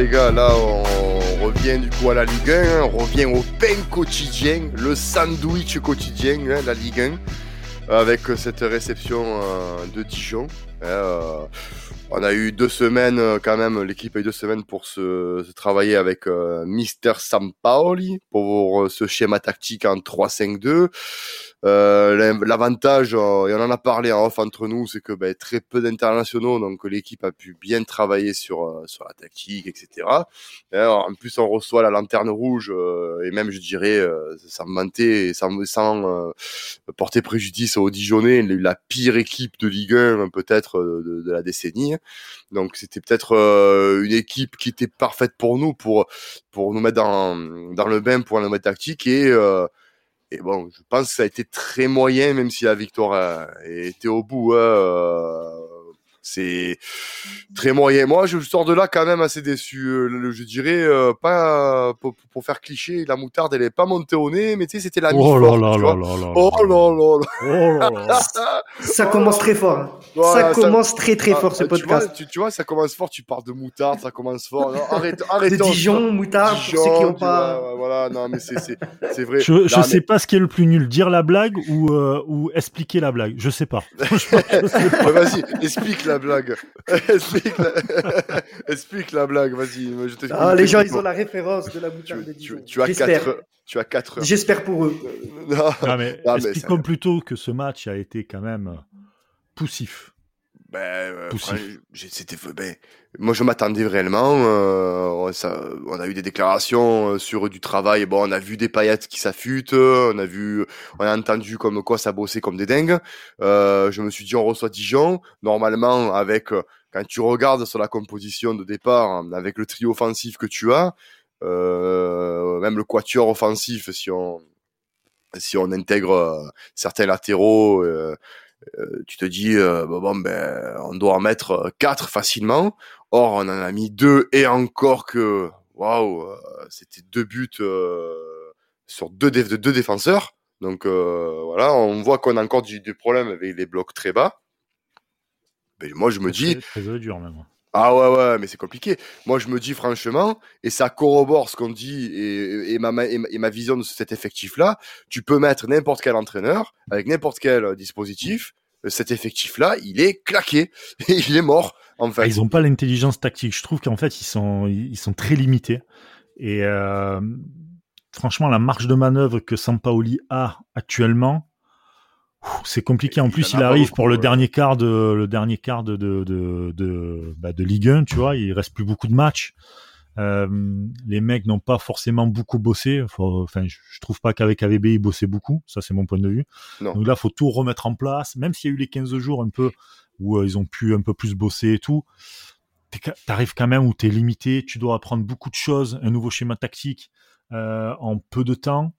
Les gars, là on revient du coup à la Ligue 1, hein. on revient au pain quotidien, le sandwich quotidien, hein, la Ligue 1, avec cette réception euh, de Dijon. Euh, on a eu deux semaines euh, quand même, l'équipe a eu deux semaines pour se, travailler avec Mister Sampaoli pour ce schéma tactique en 3-5-2. Euh, L'avantage, euh, et on en a parlé en off entre nous, c'est que ben, très peu d'internationaux, donc l'équipe a pu bien travailler sur euh, la tactique, etc. En plus, on reçoit la lanterne rouge euh, et même, je dirais, euh, sans mentir sans, sans porter préjudice aux Dijonais, la pire équipe de Ligue 1 peut-être de, de, la décennie. Donc, c'était peut-être une équipe qui était parfaite pour nous, pour pour nous mettre dans dans le bain pour la nouvelle tactique et et bon, je pense que ça a été très moyen, même si la victoire été au bout. Hein, euh, c'est très moyen. Moi, je sors de là quand même assez déçu. Euh, je dirais euh, pas pour, pour, faire cliché, la moutarde elle est pas montée au nez, mais tu sais c'était la oh là là là là Oh là là là. Ça commence très fort. Hein. ça commence très très fort ce podcast. Tu vois, tu, vois, ça commence fort. Tu parles de moutarde, ça commence fort. Non, arrête, arrête. De Dijon, moutarde. Dijon, pour ceux qui ont pas. voilà, non mais c'est c'est vrai. Je, je sais pas ce qui est le plus nul, dire la blague ou euh, ou expliquer la blague. Je sais pas. Vas-y, explique la blague. explique, la... explique la blague, vas-y. Ah, les gens, ils ont la référence de la moutarde de Dijon. Tu, as 4 tu as quatre heures. J'espère pour eux. non, mais, expliquons plutôt que ce match a été quand même poussif. Ben, euh, c'était ben, moi je m'attendais réellement. Euh, ça, on a eu des déclarations euh, sur du travail. Bon, on a vu des paillettes qui s'affûtent. On a vu, on a entendu comme quoi ça bossait comme des dingues. Euh, je me suis dit on reçoit Dijon. Normalement, avec quand tu regardes sur la composition de départ, avec le trio offensif que tu as, même le quatuor offensif, si on si on intègre certains latéraux. Euh, tu te dis euh, bon ben on doit en mettre quatre facilement. Or on en a mis deux et encore que waouh euh, c'était deux buts sur deux, deux défenseurs. Donc voilà, on voit qu'on a encore du, du, problème avec les blocs très bas. Ben, moi je me dis très, très dur même. Ah ouais, ouais, mais c'est compliqué. Moi, je me dis franchement, et ça corrobore ce qu'on dit et, et, ma, et, ma vision de cet effectif-là, tu peux mettre n'importe quel entraîneur avec n'importe quel dispositif. Cet effectif-là, il est claqué, il est mort. En fait. Ah, ils n'ont pas l'intelligence tactique. Je trouve qu'en fait, ils sont, ils sont très limités. Et euh, franchement, la marge de manœuvre que Sampaoli a actuellement, c'est compliqué. En plus, il, arrive pour le dernier quart de le dernier quart de de de, de, bah, de Ligue 1, tu vois. Il reste plus beaucoup de matchs. Euh, les mecs n'ont pas forcément beaucoup bossé. enfin, je, trouve pas qu'avec AVB ils bossaient beaucoup. Ça, c'est mon point de vue. Donc là, faut tout remettre en place. Même s'il y a eu les 15 jours un peu où euh, ils ont pu un peu plus bosser et tout, t'arrives quand même où t'es limité. Tu dois apprendre beaucoup de choses, un nouveau schéma tactique euh, en peu de temps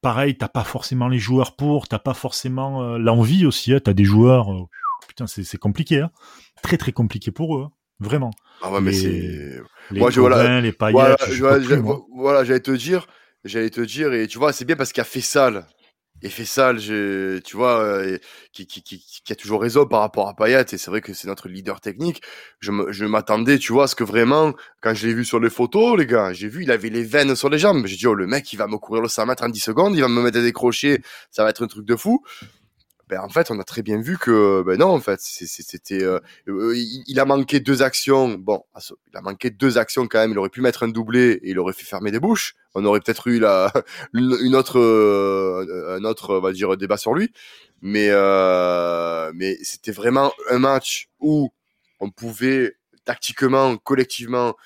pareil, t'as pas forcément les joueurs pour, t'as pas forcément euh, l'envie aussi. Hein, t'as des joueurs, euh, putain, c'est compliqué, hein. très très compliqué pour eux, hein. vraiment. Ah ouais, mais c'est. Moi, je voilà, les paillettes. Voilà, j'allais te dire, j'allais te dire, et tu vois, c'est bien parce qu'il a fait sale et Fessal, je, tu vois, euh, qui, qui, qui, qui, a toujours raison par rapport à Payet, et c'est vrai que c'est notre leader technique. Je, m'attendais, tu vois, à ce que vraiment, quand je l'ai vu sur les photos, les gars, j'ai vu, il avait les veines sur les jambes. J'ai dit, oh, le mec, il va me courir le 100 mètres en 10 secondes, il va me mettre des crochets, ça va être un truc de fou ben en fait on a très bien vu que ben non en fait c'était euh, euh, il, a manqué deux actions. Bon il a manqué deux actions quand même. Il aurait pu mettre un doublé et il aurait fait fermer des bouches. On aurait peut-être eu la une autre euh, un autre on va dire débat sur lui. Mais mais c'était vraiment un match où on pouvait tactiquement collectivement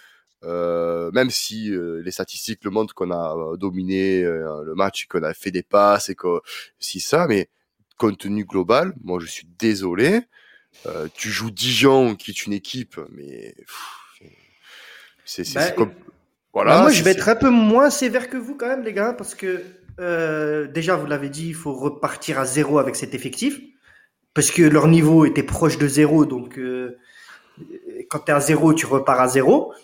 même si les statistiques le montrent qu'on a dominé le match qu'on a fait des passes et que si ça mais contenu global, moi je suis désolé. Euh, tu joues Dijon, qui est une équipe, mais c'est bah, comme voilà. Bah, moi, je vais être un peu moins sévère que vous quand même, les gars, parce que euh, déjà, vous l'avez dit, il faut repartir à zéro avec cet effectif, parce que leur niveau était proche de zéro, donc euh, quand tu es à zéro, tu repars à zéro.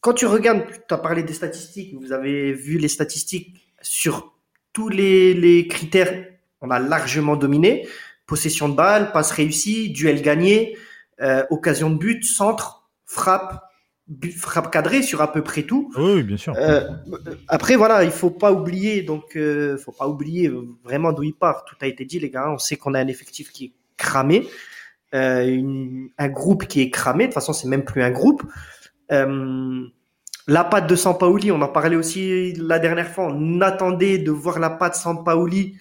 Quand tu regardes, tu as parlé des statistiques, vous avez vu les statistiques sur tous les, les critères on a largement dominé. Possession de balle, passe réussie, duel gagné, euh, occasion de but, centre, frappe. frappe cadrée sur à peu près tout. Oui, bien sûr. Euh, après, voilà, il faut pas oublier, donc, euh, faut pas oublier vraiment d'où il part. Tout a été dit, les gars. On sait qu'on a un effectif qui est cramé, un groupe qui est cramé. De toute façon, c'est même plus un groupe. La patte de Sampaoli, on en parlait aussi la dernière fois. On attendait de voir la patte Sampaoli.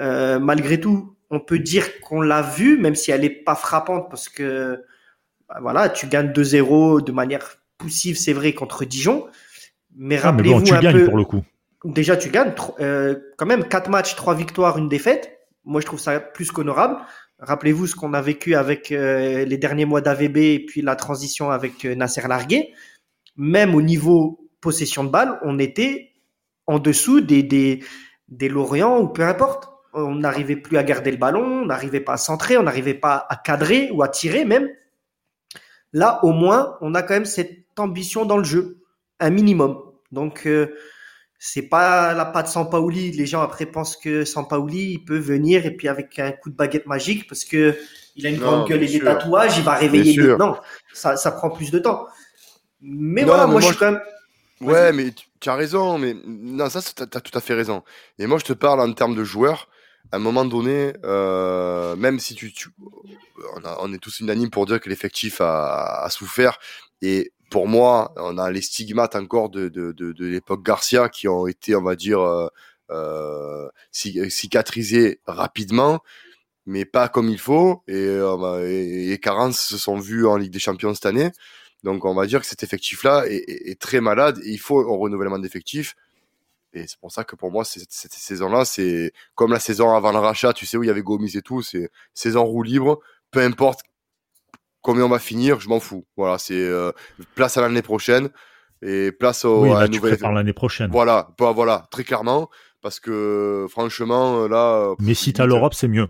Euh, malgré tout, on peut dire qu'on l'a vue, même si elle est pas frappante, parce que bah, voilà, tu gagnes 2-0 de manière poussive, c'est vrai, contre Dijon. Mais Ah, rappelez-vous bon, tu un gagnes peu. pour le coup. Déjà, tu gagnes euh, quand même 4 matchs, 3 victoires, une défaite. Moi, je trouve ça plus qu'honorable. Rappelez-vous ce qu'on a vécu avec euh, les derniers mois d'AVB et puis la transition avec Nasser Largué. Même au niveau possession de balle, on était en dessous des, des, des Lorient ou peu importe. On n'arrivait plus à garder le ballon, on n'arrivait pas à centrer, on n'arrivait pas à cadrer ou à tirer même. Là, au moins, on a quand même cette ambition dans le jeu, un minimum. Donc, euh, c'est pas la patte Sampaoli. Les gens après pensent que Sampaoli il peut venir et puis avec un coup de baguette magique parce que il a une Non, grande gueule et des sûr. tatouages, il va réveiller. Non, ça, ça prend plus de temps. Mais Non, voilà, mais moi, moi, je suis quand même. Ouais, mais tu- tu as raison, mais non, ça, t'as as tout à fait raison. Et moi, je te parle en termes de joueurs. À un moment donné, euh, même si tu, tu- on, a- on est tous unanimes pour dire que l'effectif a, a souffert, et pour moi, on a les stigmates encore de, de, de, de l'époque Garcia qui ont été, on va dire, euh, euh, ci- cicatrisés rapidement, mais pas comme il faut. Et, euh, bah, et, et Carence se sont vus en Ligue des Champions cette année. Donc on va dire que cet effectif-là est, est- très malade il faut un renouvellement d'effectifs. Et c'est pour ça que pour moi, c'est- cette saison-là, c'est comme la saison avant le rachat, tu sais, où il y avait Gomis et tout, c'est saison roue libre, peu importe combien on va finir, je m'en fous. Voilà, c'est euh, place à l'année prochaine et place au, oui, à un tu nouvel prépares l'année prochaine. Voilà, bah, voilà, très clairement, parce que franchement, là... euh, Mais si t'as l'Europe, c'est mieux.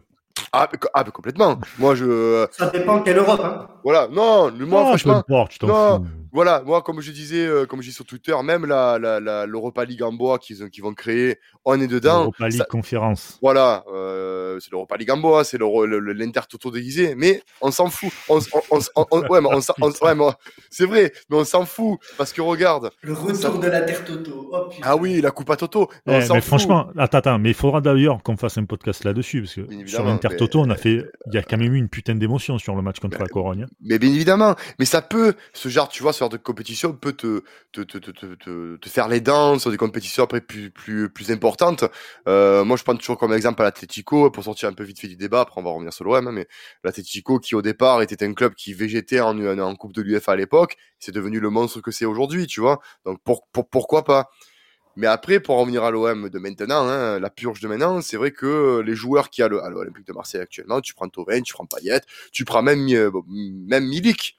Ah, ah, mais complètement. Moi, je... Ça dépend quelle Europe. Hein. Voilà, non, moi, Ah, franchement... peu importe, non. Voilà, moi, comme je disais, euh, comme je dis sur Twitter, même la, la, la, l'Europa League en bois qu'ils, ont- qu'ils vont créer, on est dedans. Europa League Ça- conférence. voilà, euh, c'est l'Europa League en bois, c'est l'Inter-Toto déguisé, mais on s'en fout. On, on, on, ouais, mais ouais, c'est vrai, mais on s'en fout parce que regarde. Le retour Ça- de la Terre Toto. Oh. Ah oui, la coupe à Toto. Eh, on s'en mais fout. franchement, attends, attends, mais il faudra d'ailleurs qu'on fasse un podcast là-dessus, parce que sur l'Inter-Toto, on a fait, il y a quand même eu une putain d'émotion sur le match contre la Corogne. Mais bien évidemment, mais ça peut, ce genre, tu vois, ce de compétition peut te, te, te, te, te, faire les dents sur des compétitions après plus, plus, plus importantes. Euh, moi, je prends toujours comme exemple l'Atletico, pour sortir un peu vite fait du débat, après on va revenir sur l'OM, hein, mais l'Atletico qui au départ était un club qui végétait en, en, Coupe de l'UEFA à l'époque, c'est devenu le monstre que c'est aujourd'hui, tu vois. Donc pour, pour, pourquoi pas? Mais après, pour en revenir à l'OM de maintenant, hein, la purge de maintenant, c'est vrai que les joueurs qui à l'Olympique de Marseille actuellement, tu prends Thauvin, tu prends Payet, tu prends même, euh, même Milik.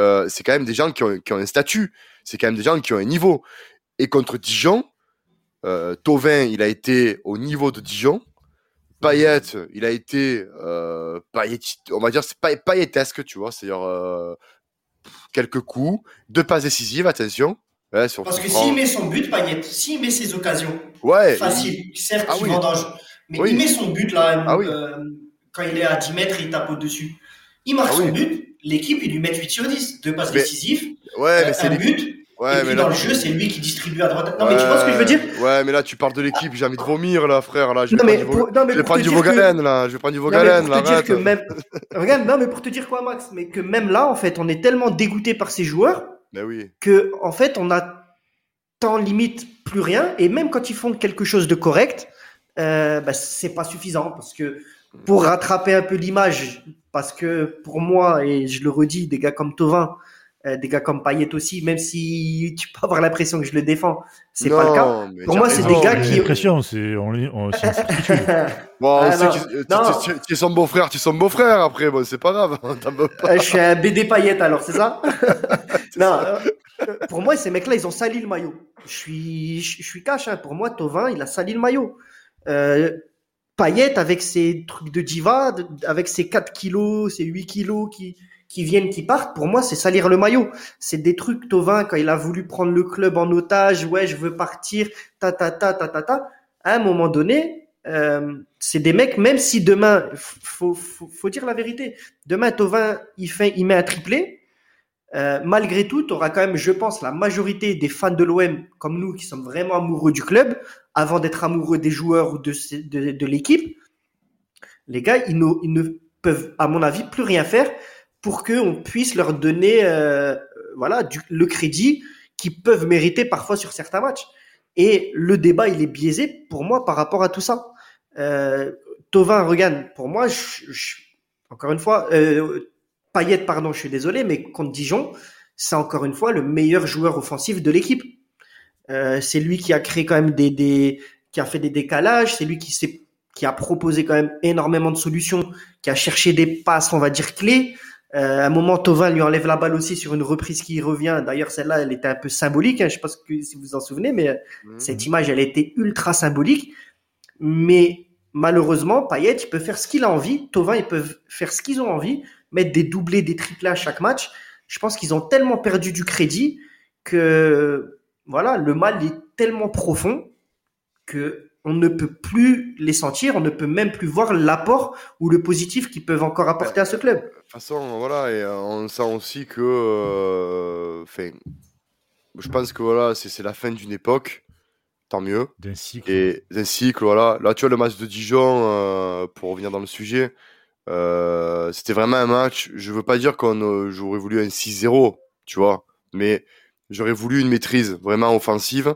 Euh, c'est quand même des gens qui ont, qui ont un statut, c'est quand même des gens qui ont un niveau. Et contre Dijon, euh, il a été au niveau de Dijon. Payet, il a été, euh, Payet, on va dire, c'est pas Payetesque, tu vois, c'est-à-dire euh, quelques coups, deux passes décisives, attention. Ouais, Parce que s'il met son but, Payet, s'il met ses occasions, ouais, facile, certes, Ah il oui. vendange, mais Oui. il met son but là, Ah oui. euh, quand il est à 10 mètres, il tape au-dessus. Il marque Ah son but, l'équipe, il lui met 8 sur 10, deux passes Mais- décisives, ouais, euh, mais c'est un but, Ouais, et mais puis là, dans le jeu, c'est lui qui distribue à droite. Non, mais tu vois ce que je veux dire? Ouais, mais là, tu parles de l'équipe, j'ai envie de vomir, là, frère. Là, je vais Non, mais prendre du, pour, Vo- non, mais je vais prendre du que- Vogalen, là. Je vais prendre du Vogalen, là, arrête. même, regarde, non, mais pour te dire quoi, Max, mais que même là, en fait, on est tellement dégoûté par ces joueurs Mais oui. que, en fait, on attend limite plus rien, et même quand ils font quelque chose de correct, euh, bah, c'est pas suffisant parce que pour rattraper un peu l'image, parce que pour moi, et je le redis, des gars comme Tovin, euh, des gars comme Payet aussi, même si tu peux avoir l'impression que je le défends, c'est pas le cas. Non, mais Pour moi, c'est des gars qui- L'impression, c'est, on, on-. Bon, on Ah, tu- es son beau-frère, tu es son beau-frère après, bon, c'est pas grave. pas. Euh, je suis un BD paillette alors, c'est ça? Non, pour moi, ces mecs-là, ils ont sali le maillot. Je suis, je, je suis cash, hein. pour moi, Tovin, il a sali le maillot. Euh, Payet, avec ses trucs de diva, avec ses 4 kilos, ses 8 kilos qui, qui viennent, qui partent, pour moi, c'est salir le maillot. C'est des trucs, Tovin, quand il a voulu prendre le club en otage, ouais, je veux partir, ta, ta, ta, ta, ta, ta. À un moment donné, euh, c'est des mecs, même si demain, faut, faut, faut dire la vérité, demain, Tovin, il fait, il met un triplé, euh, malgré tout, tu auras quand même, je pense, la majorité des fans de l'OM, comme nous, qui sommes vraiment amoureux du club, avant d'être amoureux des joueurs ou de, de, l'équipe. Les gars, ils ne, peuvent, à mon avis, plus rien faire pour qu'on puisse leur donner euh, voilà, le crédit qu'ils peuvent mériter parfois sur certains matchs. Et le débat, il est biaisé pour moi par rapport à tout ça. Euh, Tovin, regarde, pour moi, encore une fois, euh, Payet, pardon, je suis désolé, mais contre Dijon, c'est encore une fois le meilleur joueur offensif de l'équipe. Euh, c'est lui qui a créé quand même des, des qui a fait des décalages, c'est lui qui s'est qui a proposé quand même énormément de solutions, qui a cherché des passes, on va dire clés. Euh, à un moment, Tovin lui enlève la balle aussi sur une reprise qui revient. D'ailleurs, celle-là, elle était un peu symbolique. Hein. Je sais pas si vous vous en souvenez, mais mmh. cette image, elle était ultra symbolique. Mais malheureusement, Payet, il peut faire ce qu'il a envie. Tovin, ils peuvent faire ce qu'ils ont envie, mettre des doublés, des triplés à chaque match. Je pense qu'ils ont tellement perdu du crédit que voilà, le mal est tellement profond que on ne peut plus les sentir, on ne peut même plus voir l'apport ou le positif qu'ils peuvent encore apporter à ce club. De toute façon, voilà, et euh, on sent aussi que, euh, je pense que voilà, c'est la fin d'une époque, tant mieux. D'un cycle. Et d'un cycle, voilà. Là, tu vois, le match de Dijon, euh, pour revenir dans le sujet, c'était vraiment un match. Je veux pas dire qu'on j'aurais voulu un 6-0, tu vois, mais j'aurais voulu une maîtrise vraiment offensive.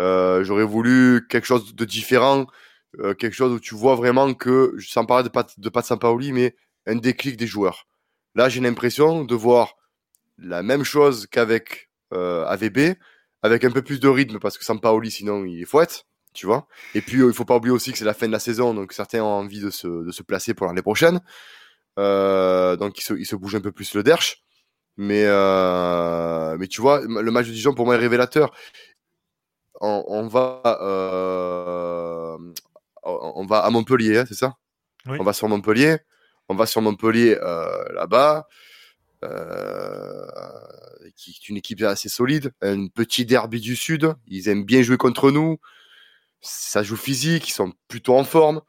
Euh, j'aurais voulu quelque chose de différent, euh, quelque chose où tu vois vraiment que, sans parler de Pat, de Pat Sampaoli, mais un déclic des joueurs. Là, j'ai l'impression de voir la même chose qu'avec euh, AVB, avec un peu plus de rythme, parce que Sampaoli, sinon, il est fouette, tu vois. Et puis, il faut pas oublier aussi que c'est la fin de la saison, donc certains ont envie de se, de se placer pour l'année prochaine. donc, il se, il se bouge un peu plus le derche. Mais, mais tu vois, le match de Dijon, pour moi, est révélateur on, va, euh, on va à Montpellier, hein, c'est ça? On va sur Montpellier. On va sur Montpellier euh, là-bas, euh, qui est une équipe assez solide, un petit derby du Sud. Ils aiment bien jouer contre nous. Ça joue physique, ils sont plutôt en forme.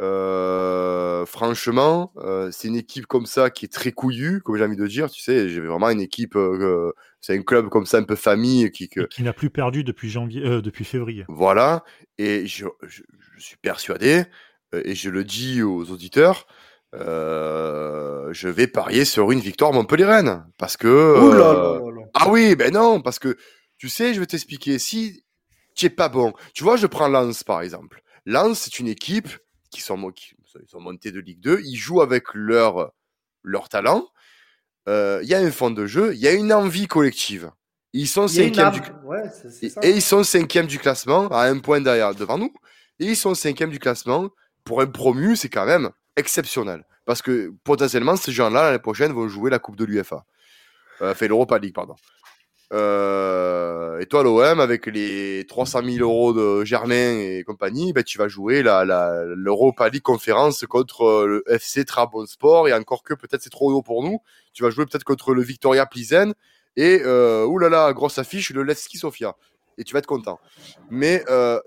Euh, franchement, euh, c'est une équipe comme ça qui est très couillue, comme j'ai envie de dire. Tu sais, j'ai vraiment une équipe, euh, c'est un club comme ça, un peu famille, qui qui n'a plus perdu depuis janvier, depuis février. Voilà, et je, je, suis persuadé, et je le dis aux auditeurs, je vais parier sur une victoire Montpellier-Rennes, parce que. ah oui, ben non, parce que tu sais, je vais t'expliquer. Si tu es pas bon, tu vois, je prends Lens par exemple. Lens, c'est une équipe qui sont, qui sont montés de Ligue 2, ils jouent avec leur, leur talent. Euh, il y a un fond de jeu, il y a une envie collective. Ils sont cinquième du... et, ils sont cinquième du classement, à un point derrière devant nous. Et ils sont cinquième du classement. Pour un promu, c'est quand même exceptionnel. Parce que potentiellement, ces gens-là, l'année prochaine, vont jouer la Coupe de l'UFA. Euh, fait l'Europa League, pardon. Euh, et toi, l'OM, avec les 300 000 euros de Germain et compagnie, ben, tu vas jouer la, l'Europa League conférence contre euh, le FC Trabzonspor et encore que peut-être c'est trop haut pour nous. Tu vas jouer peut-être contre le Victoria Plizen et, euh, oulala, grosse affiche, le Levski Sofia. Et tu vas être content. Mais, euh,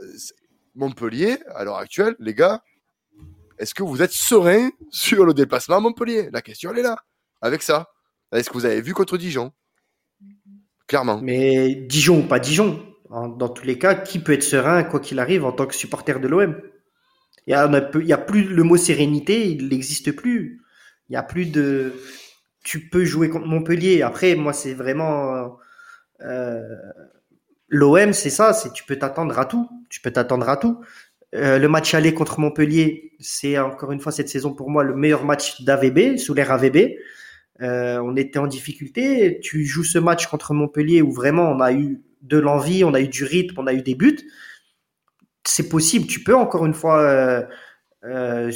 Montpellier, à l'heure actuelle, les gars, est-ce que vous êtes serein sur le déplacement à Montpellier? La question, elle est là. Avec ça. Est-ce que vous avez vu contre Dijon? Mais Dijon ou pas Dijon, dans tous les cas, qui peut être serein, quoi qu'il arrive, en tant que supporter de l'OM Il y, a, plus le mot sérénité, il n'existe plus. Il y a plus de. Tu peux jouer contre Montpellier. Après, moi, c'est vraiment. Euh, L'OM, c'est ça, c'est tu peux t'attendre à tout. Tu peux t'attendre à tout. Euh, le match aller contre Montpellier, c'est encore une fois cette saison pour moi le meilleur match d'AVB, sous l'ère AVB. Euh, on était en difficulté. Tu joues ce match contre Montpellier où vraiment on a eu de l'envie, on a eu du rythme, on a eu des buts. C'est possible. Tu peux encore une fois euh, euh,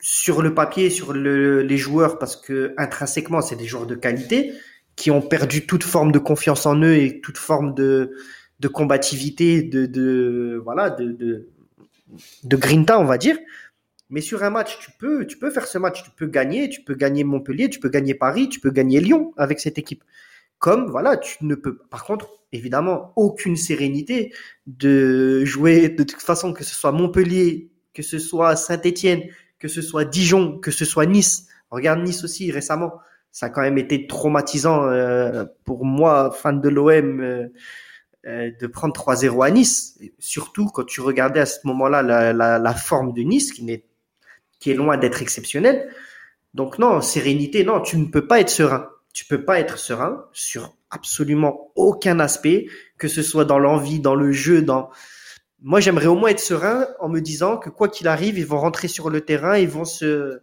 sur le papier, sur les joueurs, parce que intrinsèquement c'est des joueurs de qualité qui ont perdu toute forme de confiance en eux et toute forme de, combativité, de, voilà, de, de, de grinta, on va dire. Mais sur un match, tu peux, tu peux faire ce match, tu peux gagner, tu peux gagner Montpellier, tu peux gagner Paris, tu peux gagner Lyon avec cette équipe. Comme voilà, tu ne peux. Par contre, évidemment, aucune sérénité de jouer de toute façon que ce soit Montpellier, que ce soit Saint-Étienne, que ce soit Dijon, que ce soit Nice. Regarde Nice aussi récemment. ça a quand même été traumatisant euh, pour moi, fan de l'OM, euh, euh, de prendre 3-0 à Nice. surtout quand tu regardais à ce moment-là la, la, la, forme de Nice, qui, n'est, qui est loin d'être exceptionnelle. Donc non, sérénité, non, tu ne peux pas être serein. Tu peux pas être serein sur absolument aucun aspect, que ce soit dans l'envie, dans le jeu, dans... Moi, j'aimerais au moins être serein en me disant que quoi qu'il arrive, ils vont rentrer sur le terrain, ils vont se,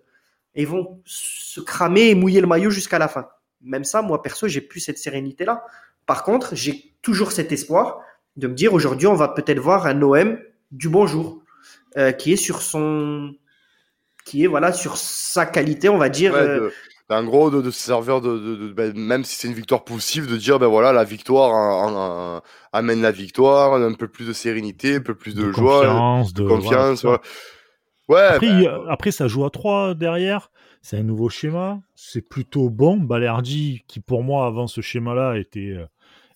ils vont se cramer et mouiller le maillot jusqu'à la fin. Même ça, moi perso, j'ai plus cette sérénité là. Par contre, j'ai toujours cet espoir de me dire aujourd'hui, on va peut-être voir un OM du bonjour euh, qui est sur son, qui est voilà sur sa qualité, on va dire. Euh, en gros, de, de serveur de, ben, même si c'est une victoire possible, de dire ben voilà, la victoire amène la victoire, un peu plus de sérénité, un peu plus de, joie, confiance, de, confiance. Ouais, après, ben, après, ça joue à 3 derrière. C'est un nouveau schéma. C'est plutôt bon. Balerdi, qui pour moi, avant ce schéma-là, était, euh,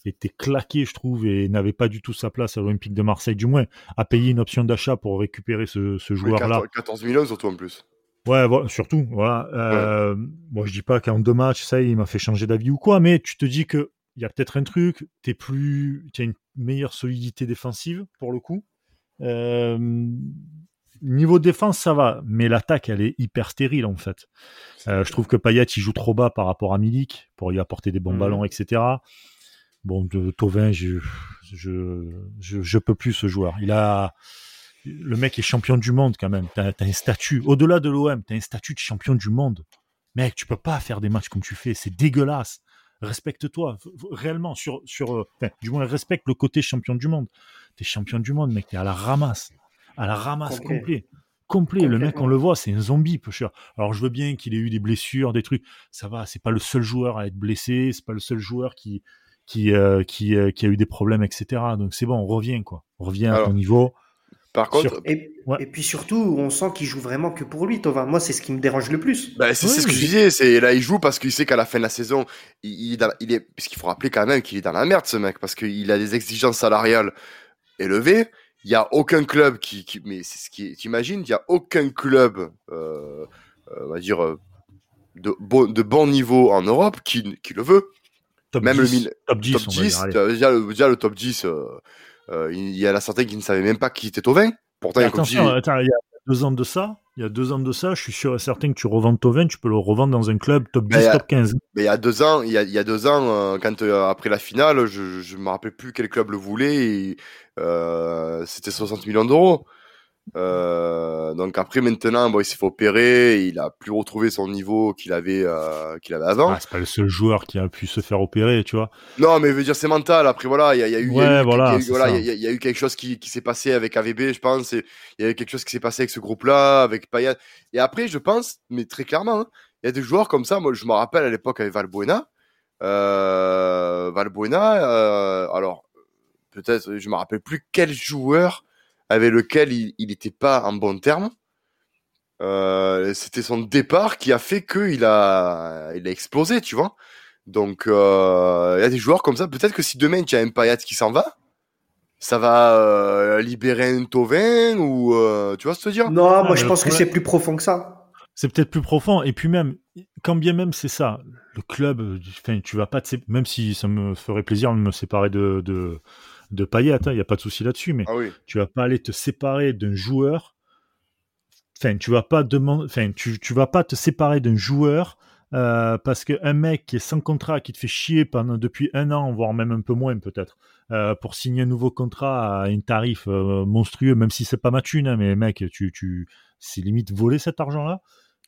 était claqué, je trouve, et n'avait pas du tout sa place à l'Olympique de Marseille, du moins, a payé une option d'achat pour récupérer ce, ce joueur-là. 14 millions surtout en plus. Ouais, surtout, voilà. Euh, Moi, je dis pas qu'en deux matchs, ça, il m'a fait changer d'avis ou quoi, mais tu te dis que il y a peut-être un truc, t'es plus, tu as une meilleure solidité défensive pour le coup. Euh, niveau défense, ça va, mais l'attaque, elle est hyper stérile en fait. Euh, je trouve que Payet, il joue trop bas par rapport à Milik pour lui apporter des bons mhm. ballons, etc. Bon, de Tovin, je, je, je, peux plus ce joueur. Il a, le mec est champion du monde quand même. T'as as un statut, au-delà de l'OM, t'as un statut de champion du monde. Mec, tu peux pas faire des matchs comme tu fais, c'est dégueulasse. Respecte-toi, réellement, sur, sur, euh, du moins respecte le côté champion du monde. T'es champion du monde, mec, t'es à la ramasse à la ramasse complet. Complet. Le mec, on le voit, c'est un zombie, peu cher. Alors, je veux bien qu'il ait eu des blessures, des trucs. Ça va, c'est pas le seul joueur à être blessé, c'est pas le seul joueur qui, qui, euh, qui, euh, qui, a eu des problèmes, etc. Donc, c'est bon, on revient, quoi. On revient à ton niveau. Par contre, et, puis surtout, on sent qu'il joue vraiment que pour lui, Tovin. Moi, c'est ce qui me dérange le plus. Bah, c'est ce que je disais. C'est là, il joue parce qu'il sait qu'à la fin de la saison, il, il, il est, puisqu'il faut rappeler quand même qu'il est dans la merde, ce mec, parce qu'il a des exigences salariales élevées il y a aucun club qui, qui mais c'est ce qui t'imagines il y a aucun club euh, euh, on va dire de bon de bon niveau en Europe qui, qui le veut top même 10, le top 10, top 10 déjà, le, déjà, le, top 10 euh, euh, il y a la certaine qui ne savait même pas qui était au 20 pourtant il y a, attention, attends, il y a deux ans de ça il y a deux ans de ça, je suis sûr et certain que tu revends Tovin, tu peux le revendre dans un club top 10, top 15. Mais il y a deux ans, il y a, il y a deux ans, euh, quand euh, après la finale, je, je me rappelle plus quel club le voulait, euh, c'était 60 millions d'euros. Euh, donc après maintenant, bon, il s'est fait opérer, il a plus retrouvé son niveau qu'il avait euh, qu'il avait avant. Ah, c'est pas le seul joueur qui a pu se faire opérer, tu vois. Non, mais veut dire c'est mental. Après voilà, il y a, y a, eu, ouais, y voilà, il y, a eu quelque chose qui, qui s'est passé avec AVB, je pense. Il y a eu quelque chose qui s'est passé avec ce groupe-là, avec Payet. Et après, je pense, mais très clairement, hein, il y a des joueurs comme ça. Moi, je me rappelle à l'époque avec Valbuena. Euh, Valbuena, alors peut-être, je me rappelle plus quel joueur avec lequel il n'était pas en bon terme. Euh, c'était son départ qui a fait qu'il a, il a explosé, tu vois. Donc, euh, il y a des joueurs comme ça. Peut-être que si demain tu as un Payet qui s'en va, ça va euh, libérer un Tovin ou tu vois ce que je veux dire? Non, moi je pense que c'est plus profond que ça. C'est peut-être plus profond. Et puis même, quand bien même c'est ça, le club, enfin, tu vas pas te même si ça me ferait plaisir de me séparer de, de de Payet, il n'y a pas de souci là-dessus, mais ah tu vas pas aller te séparer d'un joueur. Enfin, tu vas pas demander, enfin, tu, tu vas pas te séparer d'un joueur euh, parce qu'un mec qui est sans contrat, qui te fait chier pendant depuis un an, voire même un peu moins peut-être, euh, pour signer un nouveau contrat à un tarif euh, monstrueux, même si c'est pas ma thune, hein, mais mec, tu, tu, c'est limite voler cet argent-là.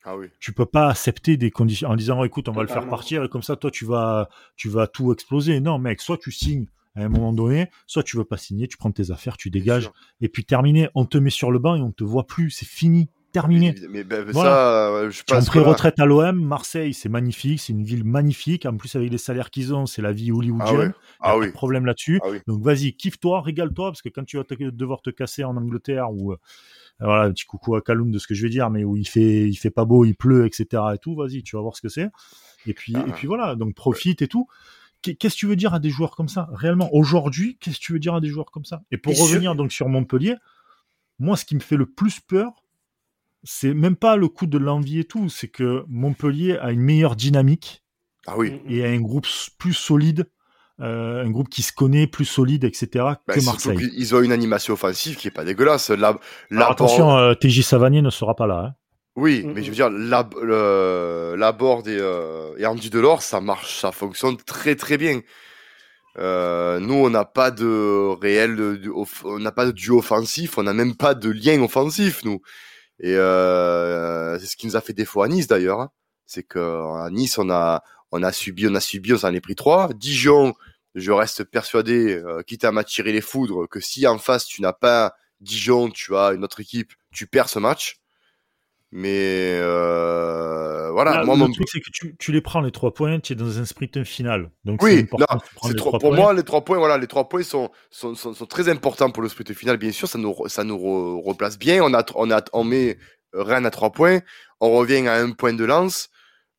Ah oui. Tu peux pas accepter des conditions en disant écoute on va le faire partir et comme ça toi tu vas tu vas tout exploser. Non mec, soit tu signes à un moment donné, soit tu veux pas signer, tu prends tes affaires, tu dégages, et puis terminé, on te met sur le banc et on te voit plus, c'est fini, terminé. Mais, ben, ça, je pense. pré-retraite à l'OM, Marseille, c'est magnifique, c'est une ville magnifique. En plus, avec les salaires qu'ils ont, c'est la vie hollywoodienne. Ah, ah oui. Pas de problème là-dessus. Ah Donc vas-y, kiffe-toi, régale-toi, parce que quand tu vas devoir te casser en Angleterre ou euh, voilà, un petit coucou à Kaloum de ce que je vais dire, mais où il fait, il fait pas beau, il pleut, etc. et tout, vas-y, tu vas voir ce que c'est. Et puis, et ah. puis voilà, donc profite et tout qu'est-ce que tu veux dire à des joueurs comme ça Réellement, aujourd'hui, qu'est-ce que tu veux dire à des joueurs comme ça? Et pour revenir donc sur Montpellier, moi, ce qui me fait le plus peur, c'est même pas le coup de l'envie et tout, c'est que Montpellier a une meilleure dynamique Ah oui. Et un groupe plus solide, euh, un groupe qui se connaît, plus solide, etc. Bah, que Marseille. Ils ont une animation offensive qui est pas dégueulasse. La, Alors, la- attention, euh, TJ Savanier ne sera pas là. hein. Oui, Mm, mais mm. je veux dire, la, le, la et, euh, et Andy Delors, ça marche, ça fonctionne très très bien. Euh, nous, on n'a pas de réel, de- on n'a pas de duo offensif, on n'a même pas de lien offensif, nous. Et euh, c'est ce qui nous a fait défaut à Nice d'ailleurs. hein. C'est que à Nice, on a, on a subi, on a subi, on s'en est pris trois. Dijon, je reste persuadé, euh, quitte à m'attirer les foudres, que si en face tu n'as pas Dijon, tu as une autre équipe, tu perds ce match. Mais euh, voilà, Là, moi, le mon... truc, c'est que tu, tu les prends les trois points, tu es dans un sprint final. Donc, oui, trois pour moi les trois points, voilà, les trois points sont sont, sont, sont très importants pour le sprint final, bien sûr, ça nous ça nous re- replace bien. On a on a on met Rennes à trois points, on revient à un point de lance.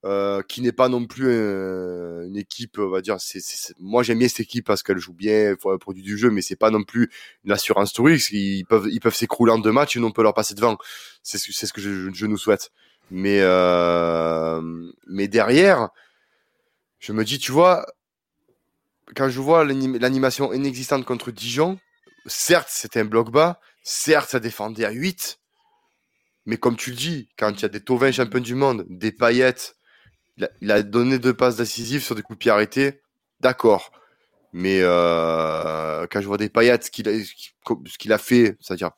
Euh, qui n'est pas non plus euh, une équipe, on va dire. C'est- c'est- moi, j'aime bien cette équipe parce qu'elle joue bien, il faut un produit du jeu, mais c'est pas non plus une assurance touriste. Ils peuvent, ils peuvent s'écrouler en deux matchs et on peut leur passer devant. C'est ce, ce que je, je nous souhaite. Mais, euh, mais derrière, je me dis, tu vois, quand je vois l'anim- l'animation inexistante contre Dijon, certes, c'était un bloc bas, certes, ça défendait à 8, mais comme tu le dis, quand il y a des Tovin champions du monde, des paillettes, il a, donné deux passes décisives sur des coups de pied arrêtés, d'accord. Mais euh, quand je vois des paillettes, ce qu'il a, ce qu'il a fait, c'est-à-dire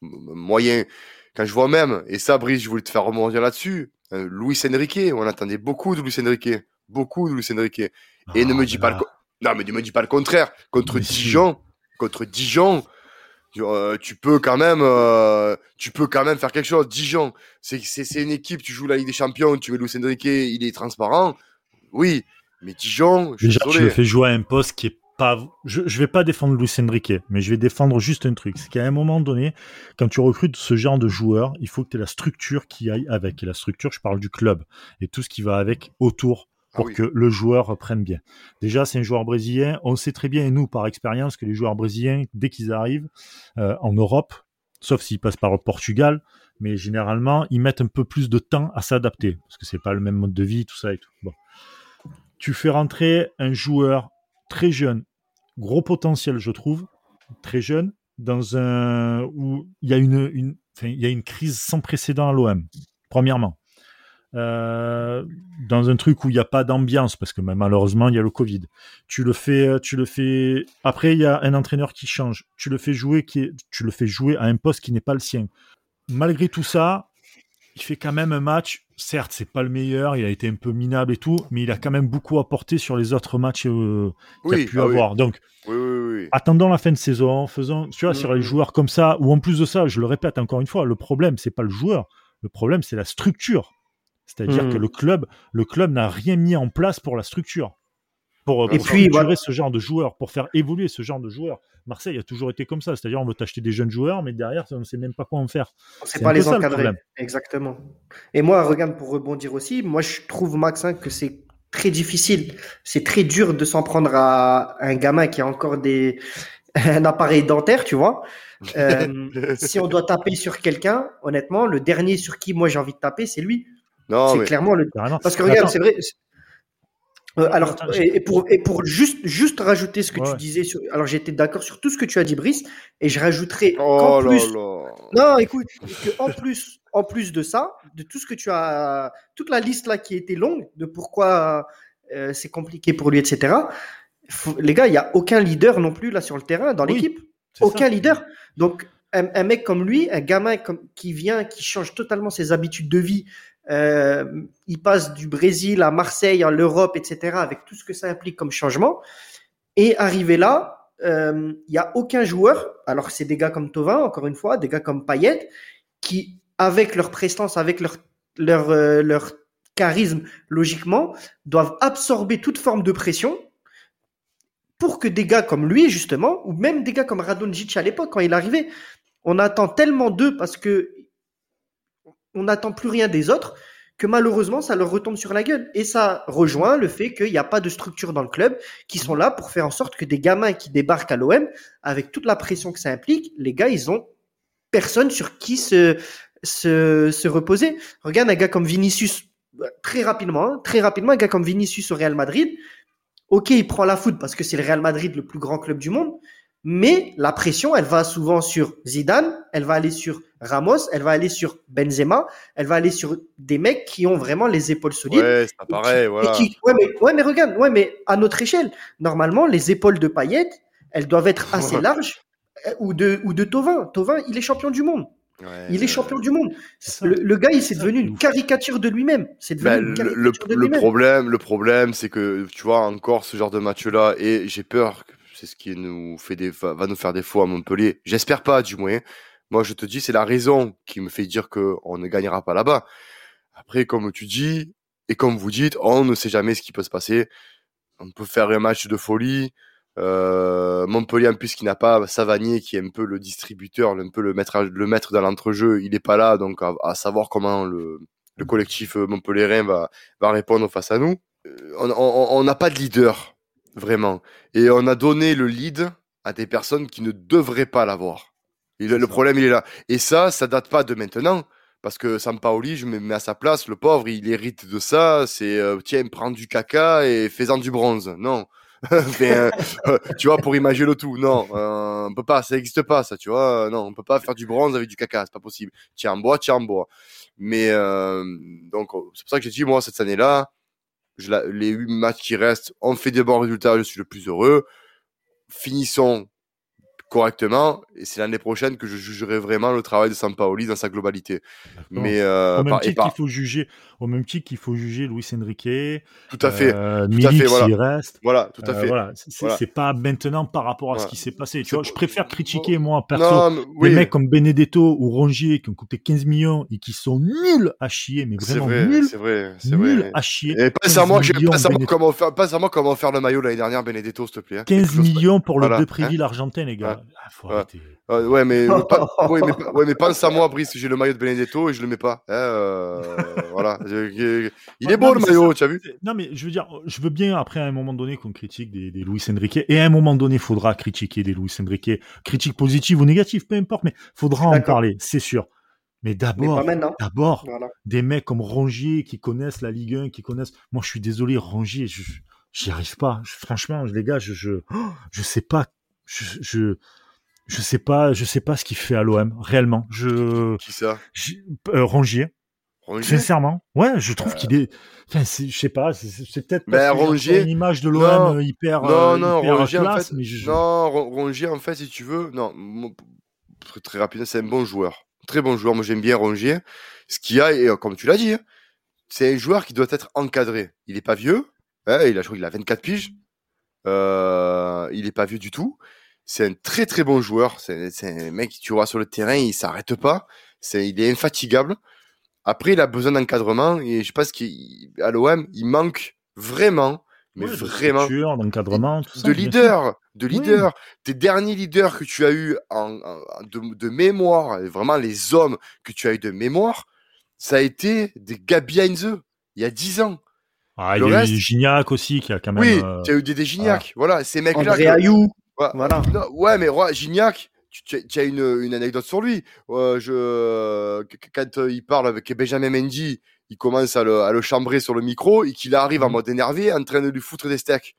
moyen, quand je vois même, et ça, Brice, je voulais te faire rebondir là-dessus, euh, Luis Enrique, on attendait beaucoup de Luis Enrique, beaucoup de Luis Enrique. Et ne Ah, me dis pas le là. non, mais ne me dis pas le contraire. Contre. Dijon, contre Dijon, euh, tu peux quand même, euh, tu peux quand même faire quelque chose. Dijon, c'est une équipe. Tu joues la Ligue des Champions, tu mets Luis Enrique, il est transparent. Oui, mais Dijon, je Déjà, tu le fais jouer à un poste qui est pas. Je, je vais pas défendre Luis Enrique, mais je vais défendre juste un truc. C'est qu'à un moment donné, quand tu recrutes ce genre de joueur, il faut que tu aies la structure qui aille avec. Et la structure, je parle du club et tout ce qui va avec autour Ah pour oui. que le joueur prenne bien. Déjà, c'est un joueur brésilien. On sait très bien, et nous, par expérience, que les joueurs brésiliens, dès qu'ils arrivent euh, en Europe, sauf s'ils passent par le Portugal, mais généralement, ils mettent un peu plus de temps à s'adapter parce que c'est pas le même mode de vie, tout ça et tout. Bon. Tu fais rentrer un joueur très jeune, gros potentiel, je trouve, très jeune, dans un où il y a une, une, enfin, il y a une crise sans précédent à l'OM. Premièrement, Euh, dans un truc où il n'y a pas d'ambiance, parce que bah, malheureusement il y a le Covid. Tu le fais, euh, tu le fais. Après il y a un entraîneur qui change. Tu le fais jouer, qui est, tu le fais jouer à un poste qui n'est pas le sien. Malgré tout ça, il fait quand même un match. Certes, c'est pas le meilleur, il a été un peu minable et tout, mais il a quand même beaucoup apporté sur les autres matchs euh, qu'il Oui, a pu ah avoir. Donc, Oui, attendons la fin de saison, faisons, tu vois, sur les Mhm. joueurs comme ça, ou en plus de ça, je le répète encore une fois, le problème, c'est pas le joueur, le problème, c'est la structure. C'est-à-dire que le club, le club n'a rien mis en place pour la structure, pour, Et pour puis, structurer voilà. ce genre de joueurs, pour faire évoluer ce genre de joueurs. Marseille a toujours été comme ça, c'est-à-dire on veut t'acheter des jeunes joueurs, mais derrière, on ne sait même pas quoi en faire. On C'est sait pas les le encadrer. Exactement. Et moi, regarde, pour rebondir aussi, moi, je trouve, Max, hein, que c'est très difficile. C'est très dur de s'en prendre à un gamin qui a encore des, un appareil dentaire, tu vois. Euh, si on doit taper sur quelqu'un, honnêtement, le dernier sur qui moi j'ai envie de taper, c'est lui. Non, c'est mais clairement le. Carrément. Parce que regarde, attends, c'est vrai. c'est- Euh, alors, et, et pour, et pour juste, juste rajouter ce que Ouais. tu disais, sur, alors j'étais d'accord sur tout ce que tu as dit, Brice, et je rajouterais oh qu'en là plus, là. non, écoute, que en plus, en plus de ça, de tout ce que tu as, toute la liste là qui était longue de pourquoi euh, c'est compliqué pour lui, etc. faut- les gars, il y a aucun leader non plus là sur le terrain dans Oui, l'équipe, aucun ça. leader. Donc un, un mec comme lui, un gamin comme qui vient, qui change totalement ses habitudes de vie. Euh, il passe du Brésil à Marseille, à l'Europe, etc. Avec tout ce que ça implique comme changement. Et arrivé là, euh, il y a aucun joueur. Alors c'est des gars comme Tovin, encore une fois, des gars comme Payet, qui avec leur prestance, avec leur leur euh, leur charisme, logiquement, doivent absorber toute forme de pression pour que des gars comme lui, justement, ou même des gars comme Radonjic à l'époque, quand il arrivait, on attend tellement d'eux parce que on n'attend plus rien des autres que malheureusement ça leur retombe sur la gueule. Et ça rejoint le fait qu'il n'y a pas de structure dans le club qui sont là pour faire en sorte que des gamins qui débarquent à l'OM, avec toute la pression que ça implique, les gars, ils ont personne sur qui se, se, se reposer. Regarde un gars comme Vinicius. très rapidement, hein, très rapidement, un gars comme Vinicius au Real Madrid, ok, il prend la foot parce que c'est le Real Madrid le plus grand club du monde, mais la pression, elle va souvent sur Zidane, elle va aller sur Ramos, elle va aller sur Benzema, elle va aller sur des mecs qui ont vraiment les épaules solides. Ouais, c'est pas pareil, voilà. ouais, mais, ouais, mais regarde, ouais, mais à notre échelle, normalement, les épaules de Payet, elles doivent être assez larges, euh, ou de, ou de Tovin. Tovin, il est champion du monde. Ouais, Il est champion du monde. Le, le gars, il s'est devenu une caricature de lui-même. C'est devenu Ben, une le, caricature le- de le lui-même. problème, le problème, c'est que tu vois encore ce genre de match-là, et j'ai peur, que c'est ce qui nous fait va nous faire défaut à Montpellier. J'espère pas, du moins. Moi, je te dis, c'est la raison qui me fait dire que on ne gagnera pas là-bas. Après, comme tu dis, et comme vous dites, on ne sait jamais ce qui peut se passer. On peut faire un match de folie. Euh, Montpellier, en plus, qui n'a pas Savanier, qui est un peu le distributeur, un peu le maître, le maître dans l'entrejeu, il est pas là, donc à, savoir comment le, le collectif montpellierin va, répondre face à nous. Euh, on n'a pas de leader, vraiment. Et on a donné le lead à des personnes qui ne devraient pas l'avoir. Et le, le problème, il est là. Et ça, ça date pas de maintenant. Parce que Sampaoli, je me mets à sa place, le pauvre, il hérite de ça. C'est, euh, tiens, prends du caca et fais-en du bronze. Non. Mais, euh, tu vois, pour imaginer le tout. Non, euh, on peut pas, ça n'existe pas, ça, tu vois. Non, on peut pas faire du bronze avec du caca, c'est pas possible. Tiens en bois, tiens en bois. Mais euh, donc, c'est pour ça que j'ai dit, moi, cette année-là, je la- les huit matchs qui restent, on fait des bons résultats, je suis le plus heureux. Finissons correctement, et c'est l'année prochaine que je jugerai vraiment le travail de Sampaoli dans sa globalité. Mais euh, par- et par- faut juger, au même titre qu'il faut juger Luis Enrique, tout à fait, euh, tout à fait, Milik voilà. reste. voilà, tout à Euh, fait. voilà, c'est Voilà. pas maintenant par rapport à ce qui s'est passé. Tu vois, je préfère critiquer moi perso non, mais- des mecs comme Benedetto ou Rongier qui ont coûté 15 millions et qui sont nuls à chier, mais vraiment vrai, nuls, c'est vrai, c'est nuls vrai. à chier. Et pas à moi, que j'ai- 15 millions, pas à moi Benedetto. comment faire, pas à moi comment faire le maillot l'année dernière, Benedetto, s'il te plaît. hein. 15 Quelque chose- millions pour le Voilà, Depréville argentin, les gars. Ah, faut Ouais. arrêter. Euh, ouais, mais, pas- ouais, mais, ouais, mais pense à moi, Brice, j'ai le maillot de Benedetto et je le mets pas. Hein, euh, voilà. Il est beau le maillot, tu as vu? Non, mais je veux dire, je veux bien après à un moment donné qu'on critique des, des Luis Enrique, et à un moment donné, il faudra critiquer des Luis Enrique, critique positive ou négative, peu importe, mais faudra en parler, c'est sûr. Mais d'abord, d'abord, Voilà. des mecs comme Rongier qui connaissent la Ligue 1, qui connaissent. Moi, je suis désolé, Rongier, j'y arrive pas. Je- franchement, les gars, je, je, oh, je sais pas, je, je, je sais pas, je sais pas ce qu'il fait à l'OM réellement. Je, Qui ça? je- euh, Rongier, Rongier sincèrement, ouais, je trouve qu'il est. Enfin, c'est- je sais pas, c'est- peut-être Ben, Rongier- une image de l'OM euh, hyper, Non, euh, non, hyper Rongier, en fait- mais je, Non, Ron- Rongier, en fait, si tu veux, non, très, très rapide, c'est un bon joueur. Très bon joueur. Moi, j'aime bien Rongier. Ce qu'il a, et euh, comme tu l'as dit, hein, c'est un joueur qui doit être encadré. Il est pas vieux. hein, il a, je crois qu'il a 24 piges. Euh, il est pas vieux du tout. C'est un très très bon joueur. C'est un mec, tu vois, sur le terrain, il s'arrête pas. Il est infatigable. Après, il a besoin d'encadrement et je pense qu'à l'OM, il manque vraiment, mais de vraiment, structure, d'encadrement, tout ça, de sûr. leader, de Oui. leader. Tes derniers leaders que tu as eu en, en- de, de mémoire, vraiment les hommes que tu as eu de mémoire, ça a été des Gabi Heinze, il y a 10 ans. Ah, Le il y a reste- eu Gignac aussi qui a quand même. oui, euh, tu as eu des, des Gignac. Voilà, ces mecs-là. André que- Ayou. Voilà. Non, ouais, mais Roi, Gignac, tu, tu as- tu as une, une anecdote sur lui. Euh, je, qu- quand euh, il parle avec Benjamin Mendy, il commence à le, à le chambrer sur le micro et qu'il arrive en Mhm. mode énervé en train de lui foutre des steaks.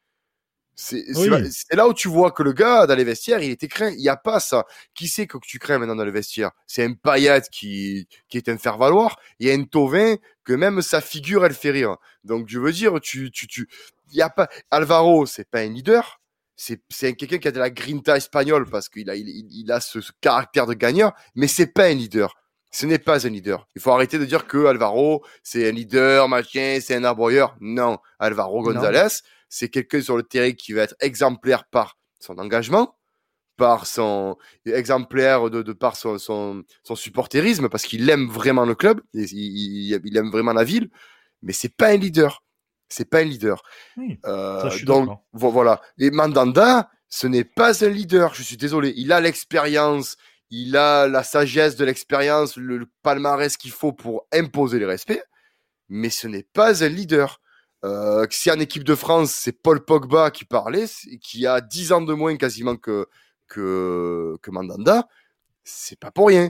C'est Oui. là, où tu vois que le gars, dans les vestiaires, il était craint. Il n'y a pas ça. Qui c'est que tu crains maintenant dans le vestiaire? C'est un paillette qui, qui est un faire-valoir. Il y a un Tovin que même sa figure, elle fait rire. Donc, je veux dire, tu, tu, tu, il y a pas, Alvaro, c'est pas un leader. C'est, quelqu'un qui a de la grinta espagnole parce qu'il a, il, a ce, ce caractère de gagnant, mais c'est pas un leader. Ce n'est pas un leader. Il faut arrêter de dire que Alvaro, c'est un leader, machin, c'est un arboyeur. Non. Alvaro. Gonzalez, c'est quelqu'un sur le terrain qui va être exemplaire par son engagement, par son exemplaire de, de par son, son, son supporterisme, parce qu'il aime vraiment le club, il- il aime vraiment la ville, mais c'est pas un leader. C'est pas un leader. Oui, Euh, ça, je suis donc voilà. Et Mandanda, ce n'est pas un leader. Je suis désolé. Il a l'expérience, il a la sagesse de l'expérience, le, le palmarès qu'il faut pour imposer les respects, mais ce n'est pas un leader. Euh, si en équipe de France, c'est Paul Pogba qui parlait, qui a 10 ans de moins quasiment que, que, que Mandanda, c'est pas pour rien.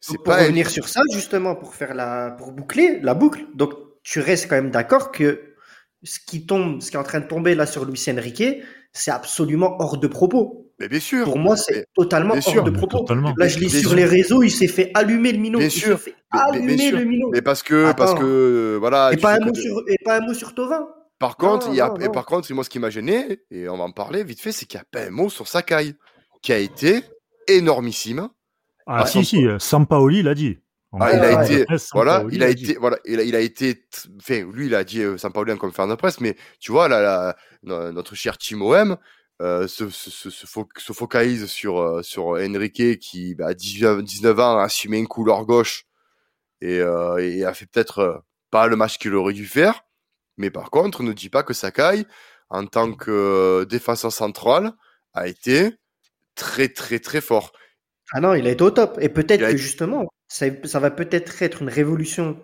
C'est pour pas un- revenir sur ça, justement, pour faire la, pour boucler la boucle. Donc, tu restes quand même d'accord que ce qui tombe, ce qui est en train de tomber là sur Luis Enrique, c'est absolument hors de propos. Mais bien sûr. Pour moi, c'est totalement bien hors sûr, de propos. totalement. Là, je lis sur sûr. les réseaux, il s'est fait allumer le minot. Bien il sûr. s'est fait bien allumer le minot. Mais parce que, parce que, voilà. Et pas, un mot que- sur, et pas un mot sur Tovin. Par contre, Non, il y a, non, et non. par contre, moi, ce qui m'a gêné, et on va en parler vite fait, c'est qu'il n'y a pas un mot sur Sakai, qui a été énormissime. Ah, Ah, si, si, Sampaoli l'a dit. En Ah, il a été- Voilà, il a été, voilà, il a, il a été, enfin, lui, il a dit euh, Sampaoli en conférence de presse, mais tu vois, là, là, no- notre cher Timo M euh, se, se, se, se fo- se focalise sur, euh, sur Enrique qui, bah, à 19, 19 ans, a assumé une couleur gauche et, euh, et a fait peut-être pas le match qu'il aurait dû faire. Mais par contre, ne dit pas que Sakai, en tant que défenseur central, a été très, très, très fort. Ah non, il a été au top. Et peut-être que été- justement, ça, ça va peut-être être une révolution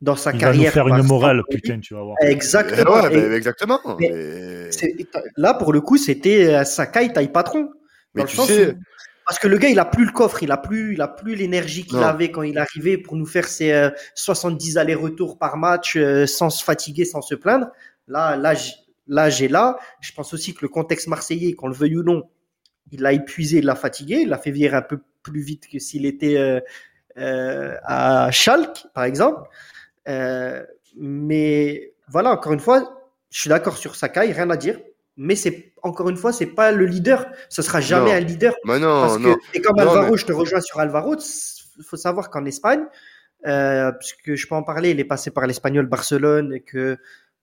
dans sa Il va carrière. nous faire une morale, putain, tu vas voir. Exactement. Ouais, Et mais- exactement. mais- Mais- c'est- là, pour le coup, c'était euh, Sakai taille patron. Mais Dans le tu sens sais- où- parce que le gars, il a plus le coffre, il a plus, il a plus l'énergie qu'il avait quand il arrivait pour nous faire ses euh, 70 allers-retours par match euh, sans se fatiguer, sans se plaindre. Là, là, là, j'ai là. Je pense aussi que le contexte marseillais, qu'on le veuille ou non, il l'a épuisé, il l'a fatigué, il l'a fait vieillir un peu plus vite que s'il était euh, euh, à Schalke, par exemple. Euh, mais voilà, encore une fois, je suis d'accord sur Sakai, rien à dire. Mais c'est encore une fois, c'est pas le leader. Ce sera jamais Non. un leader. Mais non, Parce que, non. et comme Alvaro, mais- je te rejoins sur Alvaro. Il faut savoir qu'en Espagne, euh, puisque je peux en parler, il est passé par l'Espagnol Barcelone et que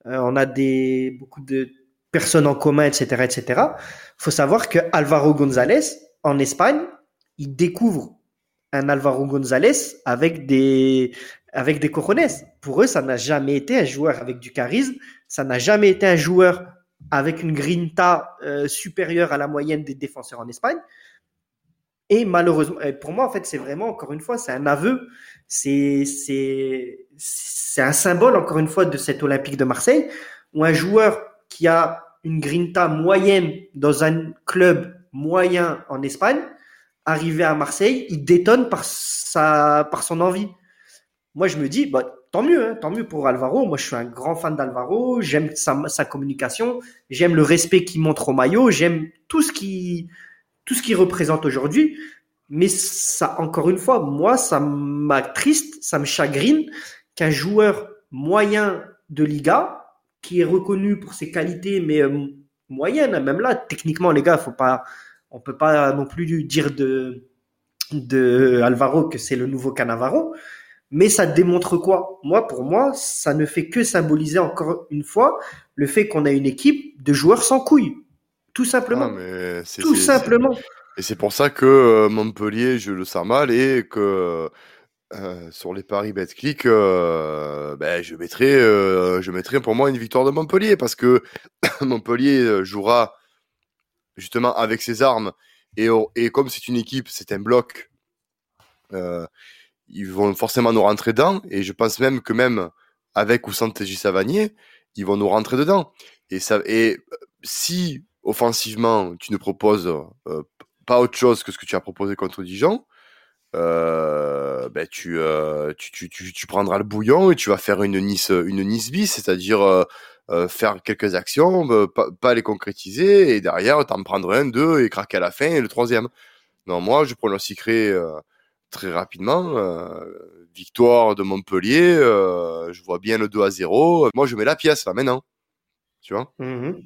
euh, on a des beaucoup de personnes en commun, etc., etc. faut savoir que Alvaro González en Espagne, il découvre un Alvaro González avec des avec des cojones. Pour eux, ça n'a jamais été un joueur avec du charisme. Ça n'a jamais été un joueur avec une grinta euh, supérieure à la moyenne des défenseurs en Espagne. Et malheureusement, pour moi, en fait, c'est vraiment, encore une fois, c'est un aveu, c'est un symbole, encore une fois, de cet Olympique de Marseille, où un joueur qui a une grinta moyenne dans un club moyen en Espagne, arrivé à Marseille, il détonne par, sa, par son envie. Moi, je me dis, bah, tant mieux, hein, tant mieux pour Alvaro. Moi, je suis un grand fan d'Alvaro, j'aime sa, sa communication, j'aime le respect qu'il montre au maillot, j'aime tout ce qui, tout ce qu'il représente aujourd'hui. Mais ça, encore une fois, moi, ça m'attriste, ça me chagrine qu'un joueur moyen de Liga, qui est reconnu pour ses qualités, mais euh, moyenne, même là, techniquement, les gars, faut pas, on peut pas non plus dire de, de Alvaro que c'est le nouveau Canavaro. Mais ça démontre quoi? Moi, pour moi, ça ne fait que symboliser encore une fois le fait qu'on a une équipe de joueurs sans couilles. Tout simplement. Ah, mais Tout simplement. Et c'est pour ça que euh, Montpellier, je le sens mal et que euh, sur les paris Betclic, euh, ben, je mettrai, euh, je mettrai pour moi une victoire de Montpellier parce que Montpellier euh, jouera justement avec ses armes et, et comme c'est une équipe, c'est un bloc. euh, ils vont forcément nous rentrer dedans et je pense même que même avec ou sans TJ Savanier, ils vont nous rentrer dedans. Et ça et si offensivement tu ne proposes euh, pas autre chose que ce que tu as proposé contre Dijon, euh, ben tu, tu, tu, tu, tu prendras le bouillon et tu vas faire une Nice une Nice bis, c'est-à-dire euh, faire quelques actions, euh, pas, pas les concrétiser et derrière t'en prendre un, deux et craquer à la fin et le troisième. Non, moi je pronostiquerai euh, très rapidement euh, victoire de Montpellier. euh, je vois bien le 2 à 0. Moi je mets la pièce là maintenant. Tu vois? Mhm.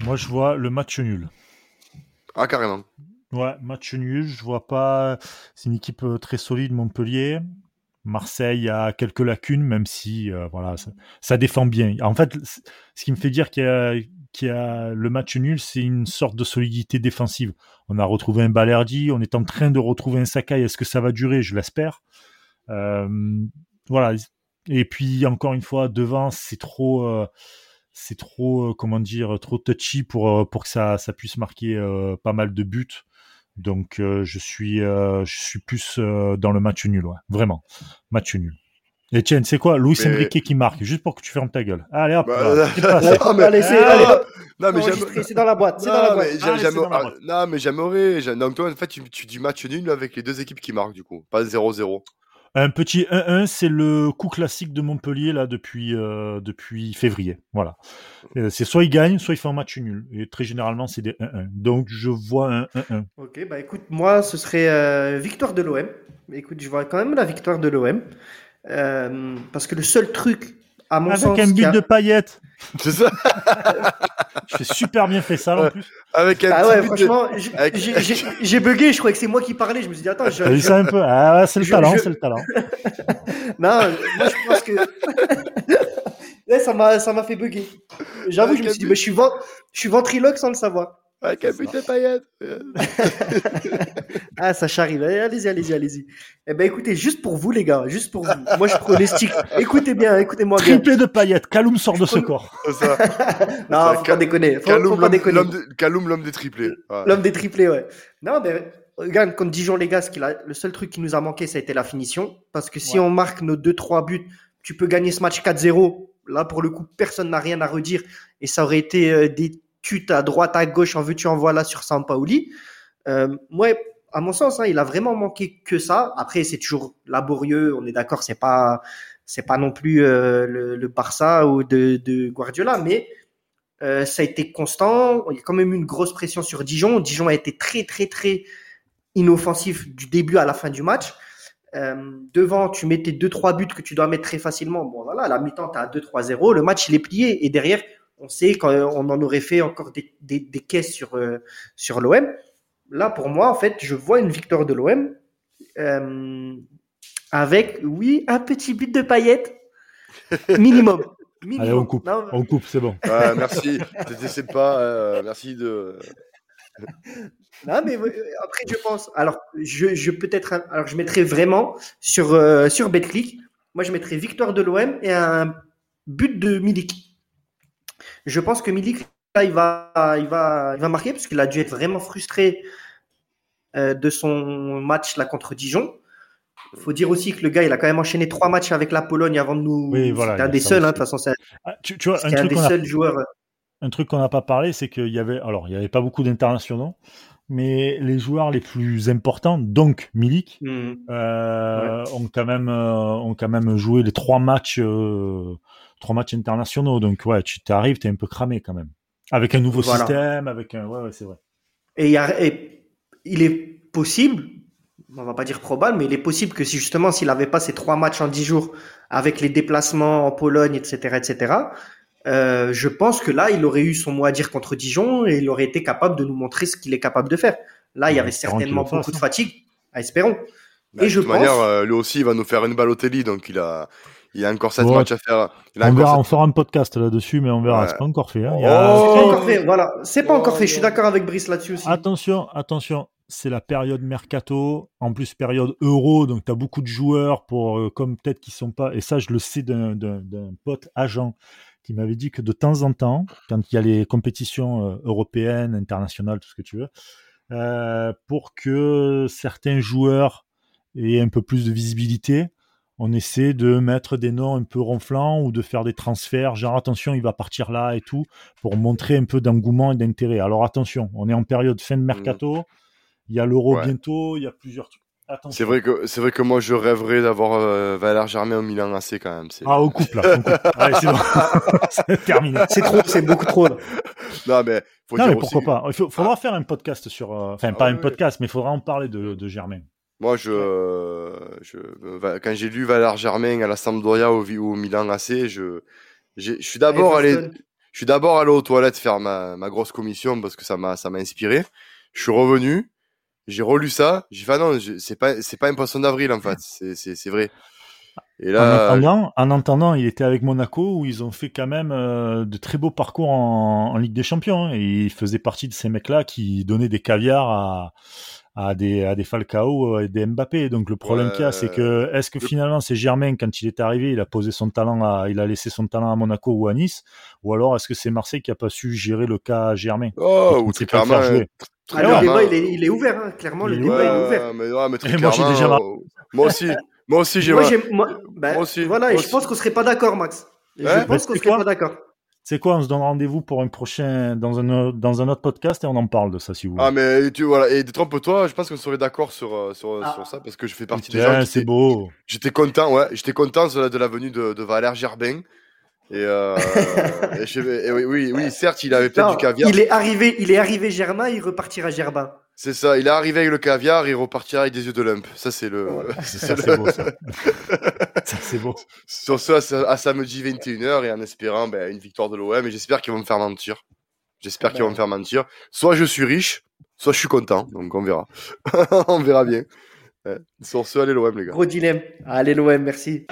Moi, je vois le match nul. Ah carrément. Ouais, match nul. Je vois pas. C'est une équipe très solide, Montpellier. Marseille a quelques lacunes, même si euh, voilà, ça, défend bien. En fait, ce qui me fait dire qu'il y a, le match nul, c'est une sorte de solidité défensive. On a retrouvé un Balerdi, on est en train de retrouver un Sakai. Est-ce que ça va durer? Je l'espère. Euh, voilà. Et puis encore une fois, devant, c'est trop, euh, c'est trop, comment trop touchy pour que ça ça puisse marquer pas mal de buts. Donc euh, je suis euh, je suis plus euh, dans le match nul, ouais. Vraiment, match nul. Et tiens, c'est quoi? Luis Mais- Enrique qui marque, juste pour que tu fermes ta gueule. Allez hop, Bah, non, mais, Allez, c'est- allez, hop, non, mais j'aime- enregistré, c'est dans la boîte, c'est Non, dans la mais boîte. j'ai- Allez, c'est j'aime- dans la boîte. non, mais j'aimerais. j'ai- Donc, toi, en fait, tu, tu dis match nul avec les deux équipes qui marquent, du coup. Pas 0-0. Un petit 1-1, c'est le coup classique de Montpellier là depuis euh, depuis février. Voilà. Euh, c'est soit ils gagnent, soit ils font un match nul. Et très généralement, c'est des 1-1. Donc je vois un 1-1. Ok, bah écoute, moi ce serait euh, victoire de l'OM. Écoute, je vois quand même la victoire de l'OM. parce que le seul truc, à mon Avec sens. un but a- de paillettes. C'est ça Je fais super bien fait ça en plus. Avec un Ah ouais, but de- franchement, j'ai- avec- j'ai j'ai- j'ai bugué, je croyais que c'est moi qui parlais. Je me suis dit, attends, je, T'as vu je- ça un peu? Ah ouais, c'est le je- talent, je- c'est le talent. Non, moi je pense que. Ouais, ça m'a ça m'a fait bugger. J'avoue, je me suis dit, mais je suis, ven- je suis ventriloque sans le savoir. Avec un but de paillettes. Ah, ça arrive. Eh, Allez-y, allez-y, allez-y. Eh ben écoutez, juste pour vous, les gars, juste pour vous. Moi, je pronostique. Écoutez bien, écoutez-moi bien. Triplé de paillettes. Kaloum sort de ce corps. Ça. Non, faut Cal- pas déconner. Faut, faut Kaloum, pas l'homme- déconner. l'homme de- Kaloum, l'homme des triplés. Ouais. L'homme des triplés, ouais. Non, mais regarde, contre Dijon, les gars, ce qu'il a- le seul truc qui nous a manqué, ça a été la finition. Parce que si Ouais. on marque nos 2-3 buts, tu peux gagner ce match 4-0. Là, pour le coup, personne n'a rien à redire. Et ça aurait été euh, des tutes à droite, à gauche, en veux-tu, en voilà sur Sampaoli. Euh, ouais, à mon sens, hein, il a vraiment manqué que ça. Après, c'est toujours laborieux. On est d'accord, c'est pas, c'est pas non plus euh, le, Barça ou de, Guardiola, mais euh, ça a été constant. Il y a quand même une grosse pression sur Dijon. Dijon a été très, très, très inoffensif du début à la fin du match. Euh, devant, tu mets tes 2-3 buts que tu dois mettre très facilement. Bon, voilà, à la mi-temps, tu as 2-3-0. Le match, il est plié. Et derrière, on sait qu'on en aurait fait encore des, des, des caisses sur, euh, sur l'OM. Là, pour moi, en fait, je vois une victoire de l'OM euh, avec, oui, un petit but de paillettes minimum. minimum. Allez, on coupe. Non, On coupe, c'est bon. Ouais, merci. C'était c'est pas. euh, merci de. Non, mais euh, après, je pense. Alors, je, je peut-être. Alors, je mettrais vraiment sur, euh, sur Betclic. Moi, je mettrais victoire de l'OM et un but de Milik. Je pense que Milik, là, il va, il va, il va marquer parce qu'il a dû être vraiment frustré euh, de son match là contre Dijon. Il faut dire aussi que le gars, il a quand même enchaîné trois matchs avec la Pologne avant de nous. Oui, voilà, un des seuls, hein, de toute façon. C'est Ah, tu, tu vois, un un truc des a seuls joueurs. un truc qu'on n'a pas parlé, c'est qu'il y avait, alors il n'y avait pas beaucoup d'internationaux, mais les joueurs les plus importants, donc Milik, hmm, euh, ont quand même euh, ont quand même joué les trois matchs euh, trois matchs internationaux. Donc ouais, tu t'arrives, t'es un peu cramé quand même. Avec un nouveau Voilà. système, avec un ouais, ouais c'est vrai. Et, il y a- et il est possible, on va pas dire probable, mais il est possible que si justement s'il n'avait pas ces trois matchs en dix jours avec les déplacements en Pologne, etc., etc., euh, je pense que là, il aurait eu son mot à dire contre Dijon et il aurait été capable de nous montrer ce qu'il est capable de faire. Là, il y avait certainement fasse, beaucoup de hein. fatigue. Espérons. Bah, Et de je toute pense- manière, euh, lui aussi, il va nous faire une Balotelli, donc il a, il a encore 7 Ouais. matchs à faire. Il a On verra, fera un podcast là-dessus, mais on verra. Ouais. C'est pas encore fait. hein. Il y C'est a- Oh. pas encore fait. Voilà, c'est pas Oh, encore fait. Je suis non. d'accord avec Brice là-dessus aussi. Attention, attention, c'est la période mercato, en plus période euro, donc tu as beaucoup de joueurs pour euh, comme peut-être qui sont pas et ça je le sais d'un d'un- d'un pote agent qui m'avait dit que de temps en temps, quand il y a les compétitions euh, européennes, internationales, tout ce que tu veux, euh, pour que certains joueurs aient un peu plus de visibilité, on essaie de mettre des noms un peu ronflants ou de faire des transferts, genre attention, il va partir là et tout, pour montrer un peu d'engouement et d'intérêt. Alors attention, on est en période fin de mercato, il y a l'euro Ouais. bientôt, il y a plusieurs trucs. C'est vrai que c'est vrai que moi je rêverais d'avoir euh, Valère Germain au Milan AC quand même. c'est- Ah, on coupe là. c'est bon. c'est terminé. C'est trop, c'est beaucoup trop. là. Non mais faut Non, dire mais pourquoi aussi- pas Il faut- faudra faire un podcast sur. euh, Enfin, Ah pas ouais, un ouais. podcast, mais il faudra en parler de, de Germain. Moi je, je quand j'ai lu Valère Germain à la Sampdoria au, au Milan AC, je je suis d'abord allé je suis d'abord allé aux toilettes faire ma, ma grosse commission parce que ça m'a ça m'a inspiré. Je suis revenu, j'ai relu ça, j'ai fait ah non, je- c'est pas c'est pas un poisson d'avril en fait, c'est c'est c'est vrai. Et En, attendant, en attendant, il était avec Monaco où ils ont fait quand même euh, de très beaux parcours en, en Ligue des Champions. hein, et il faisait partie de ces mecs-là qui donnaient des caviars à, à, des, à des Falcao et des Mbappé. Donc le problème Ouais. qu'il y a, c'est que est-ce que Le- finalement c'est Germain, quand il est arrivé, il a posé son talent à, il a laissé son talent à Monaco ou à Nice? Ou alors est-ce que c'est Marseille qui a pas su gérer le cas Germain? Oh ou qui très clairement faire jouer. très Ah, le débat, il est, il est ouvert. hein. Clairement, le débat il est ouvert. mais, ouais, mais très Et moi, j'ai clairement, déjà euh, moi aussi, moi aussi j'ai Moi, moi- Moi aussi, Voilà, moi et je pense qu'on serait pas d'accord, Max. Je pense Bah, qu'on serait pas d'accord. C'est quoi On se donne rendez-vous pour un prochain dans un dans un autre podcast et on en parle de ça si vous voulez. Ah mais tu voilà et trompe-toi, je pense qu'on serait d'accord sur euh, sur, Ah. sur ça parce que je fais partie des Tiens, gens qui c'est beau. J'étais content, ouais, j'étais content de, la venue de, de Valère Gerbin. Et, euh, et je- et oui, oui, oui, certes, il avait peut-être du caviar. il est arrivé, il est arrivé Germain, il repartira Germain. C'est ça, il est arrivé avec le caviar, il repartira avec des yeux de lump. Ça, c'est le. Ça c'est beau. Ça, Ça, c'est beau. Sur ce, à, à samedi 21h et en espérant ben, une victoire de l'OM. Et j'espère qu'ils vont me faire mentir. J'espère qu'ils vont me faire mentir. Soit je suis riche, soit je suis content. Donc on verra. on verra bien. Ouais. Sur ce, allez l'OM, les gars. Gros dilemme. Allez l'OM, merci.